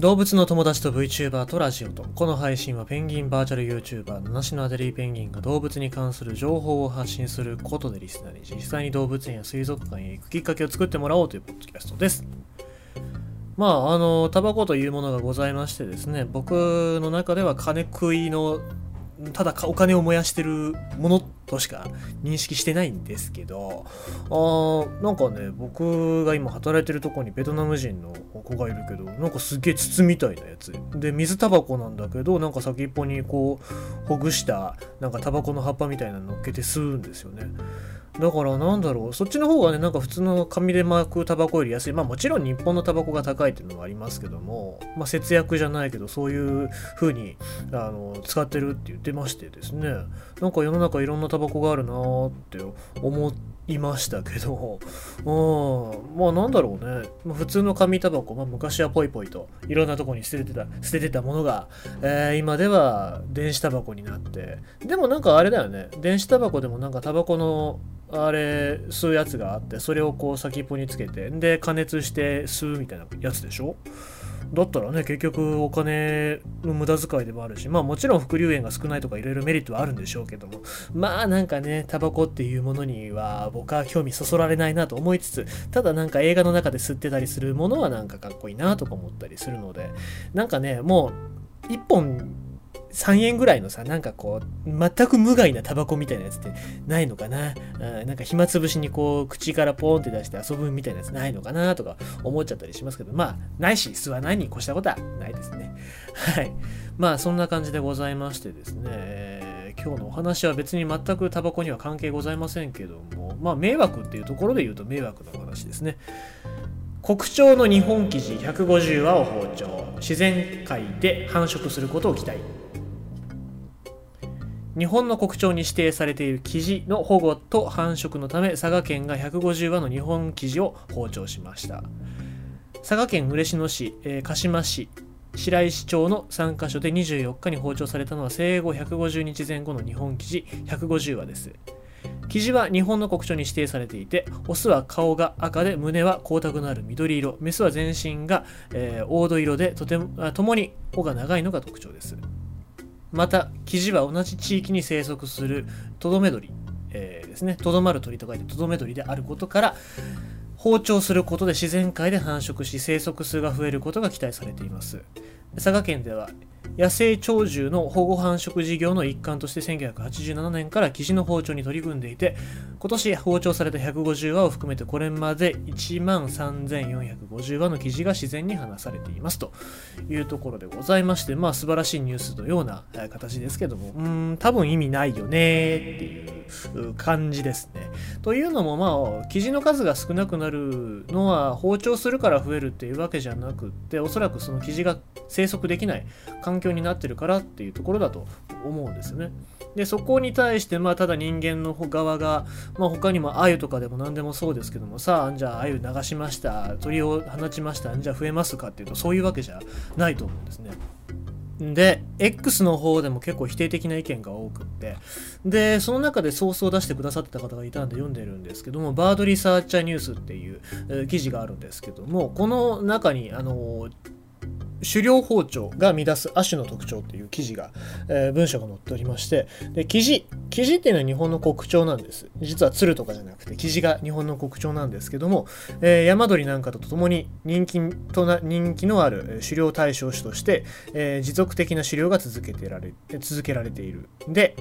動物の友達と VTuber とラジオと。この配信はペンギンバーチャル YouTuber 七種のアデリーペンギンが動物に関する情報を発信することでリスナーに実際に動物園や水族館へ行くきっかけを作ってもらおうというポッドキャストです。まああのタバコというものがございましてですね僕の中では金食いのただお金を燃やしてるものとしか認識してないんですけど、あーなんかね、僕が今働いてるとこにベトナム人の子がいるけど、なんかすげえ筒みたいなやつ。で、水タバコなんだけど、なんか先っぽにこう、ほぐした、なんかタバコの葉っぱみたいなの乗っけて吸うんですよね。だからなんだろう、そっちの方がね、なんか普通の紙で巻くタバコより安い。まあもちろん日本のタバコが高いっていうのもありますけども、まあ節約じゃないけど、そういう風にあの使ってるって言ってましてですね、なんか世の中いろんなタバコがあるなーって思いましたけど、うん、まあなんだろうね、ま、普通の紙タバコ、まあ昔はポイポイといろんなとこに捨ててた、捨ててたものが、えー、今では電子タバコになって、でもなんかあれだよね、電子タバコでもなんかタバコのあれ吸うやつがあってそれをこう先っぽにつけてで加熱して吸うみたいなやつでしょ？だったらね結局お金の無駄遣いでもあるしまあもちろん副流煙が少ないとかいろいろメリットはあるんでしょうけどもまあなんかねタバコっていうものには僕は興味そそられないなと思いつつただなんか映画の中で吸ってたりするものはなんかかっこいいなとか思ったりするのでなんかねもう1本3円ぐらいのさ、なんかこう、全く無害なタバコみたいなやつってないのかな、うん、なんか暇つぶしにこう、口からポーンって出して遊ぶみたいなやつないのかなとか思っちゃったりしますけど、まあ、ないし、吸わないに越したことはないですね。はい。まあ、そんな感じでございましてですね、今日のお話は別に全くタバコには関係ございませんけども、まあ、迷惑っていうところで言うと迷惑のお話ですね。国鳥の日本記事150羽を包丁自然界で繁殖することを期待日本の国鳥に指定されているキジの保護と繁殖のため佐賀県が150羽の日本キジを放鳥しました。佐賀県嬉野市、えー、鹿島市白石町の3カ所で24日に放鳥されたのは生後150日前後の日本キジ150羽です。キジは日本の国鳥に指定されていてオスは顔が赤で胸は光沢のある緑色メスは全身が、えー、黄土色でとても共に尾が長いのが特徴です。またキジは同じ地域に生息するトドメ鳥、えー、ですね。とどまる鳥と書いてトドメ鳥であることから放鳥することで自然界で繁殖し生息数が増えることが期待されています。佐賀県では野生鳥獣の保護繁殖事業の一環として1987年からキジの包丁に取り組んでいて今年包丁された150羽を含めてこれまで1万3450羽のキジが自然に放されていますというところでございましてまあ素晴らしいニュースのような形ですけどもうん多分意味ないよねっていう感じですね。というのもまあキジの数が少なくなるのは包丁するから増えるっていうわけじゃなくっておそらくそのキジが生息できない環境になってるからっていうところだと思うんですよね。でそこに対してまあただ人間の側が、まあ、他にも鮎とかでも何でもそうですけどもさあじゃあ鮎流しました鳥を放ちましたじゃあ増えますかっていうとそういうわけじゃないと思うんですね。で、X の方でも結構否定的な意見が多くって、で、その中でソースを出してくださってた方がいたんで読んでるんですけども、バードリサーチャーニュースっていう、記事があるんですけども、この中に、あのー狩猟包丁が乱す亜種の特徴っていう記事が、えー、文章が載っておりまして、で、記事、記事っていうのは日本の国鳥なんです。実は鶴とかじゃなくて、記事が日本の国鳥なんですけども、えー、山鳥なんかとともに人気とな人気のある狩猟対象種として、えー、持続的な狩猟が続けてられ続けられている。で、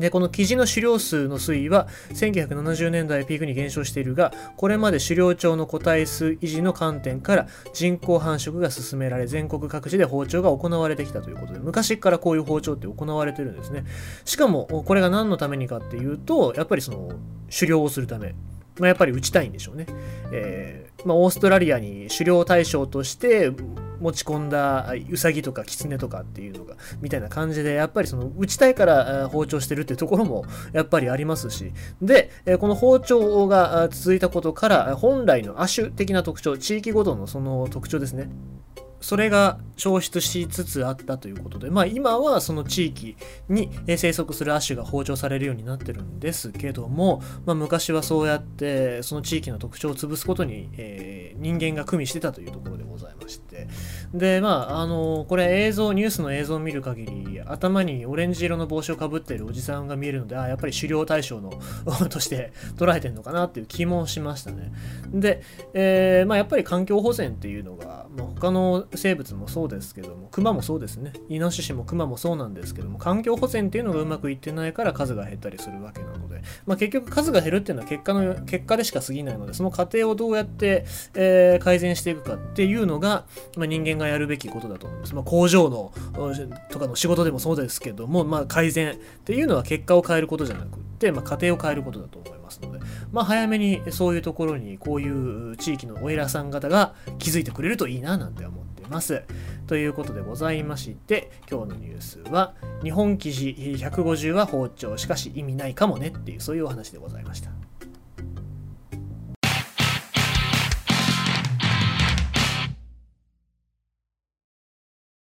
で、この記事の狩猟数の推移は1970年代ピークに減少しているが、これまで狩猟庁の個体数維持の観点から人工繁殖が進められ、全国各地で包丁が行われてきたということで、昔からこういう包丁って行われてるんですね。しかも、これが何のためにかっていうと、やっぱりその狩猟をするため。まあ、やっぱり打ちたいんでしょうね。えーまあ、オーストラリアに狩猟対象として持ち込んだウサギとかキツネとかっていうのがみたいな感じでやっぱりその打ちたいから包丁してるってところもやっぱりありますし。でこの包丁が続いたことから本来の亜種的な特徴地域ごとのその特徴ですね。それが消失しつつあったということで、まあ、今はその地域に生息する亜種が包丁されるようになってるんですけども、まあ、昔はそうやってその地域の特徴を潰すことに、えー、人間が組みしてたというところでございまして it. でまああのこれ映像ニュースの映像を見る限り頭にオレンジ色の帽子をかぶっているおじさんが見えるのであやっぱり狩猟対象の として捉えてるのかなっていう気もしましたね。で、えー、まあ、やっぱり環境保全っていうのが、まあ、他の生物もそうですけどもクマもそうですね。イノシシもクマもそうなんですけども環境保全っていうのがうまくいってないから数が減ったりするわけなので、まあ、結局数が減るっていうのは結果の結果でしか過ぎないのでその過程をどうやって、えー、改善していくかっていうのが、まあ、人間がやるべきことだと思います、まあ、工場のとかの仕事でもそうですけども、まあ、改善っていうのは結果を変えることじゃなくって、まあ、過程を変えることだと思いますので、まあ、早めにそういうところにこういう地域のお偉さん方が気づいてくれるといいななんて思ってます。ということでございまして今日のニュースは日本記事150は包丁しかし意味ないかもねっていうそういうお話でございました。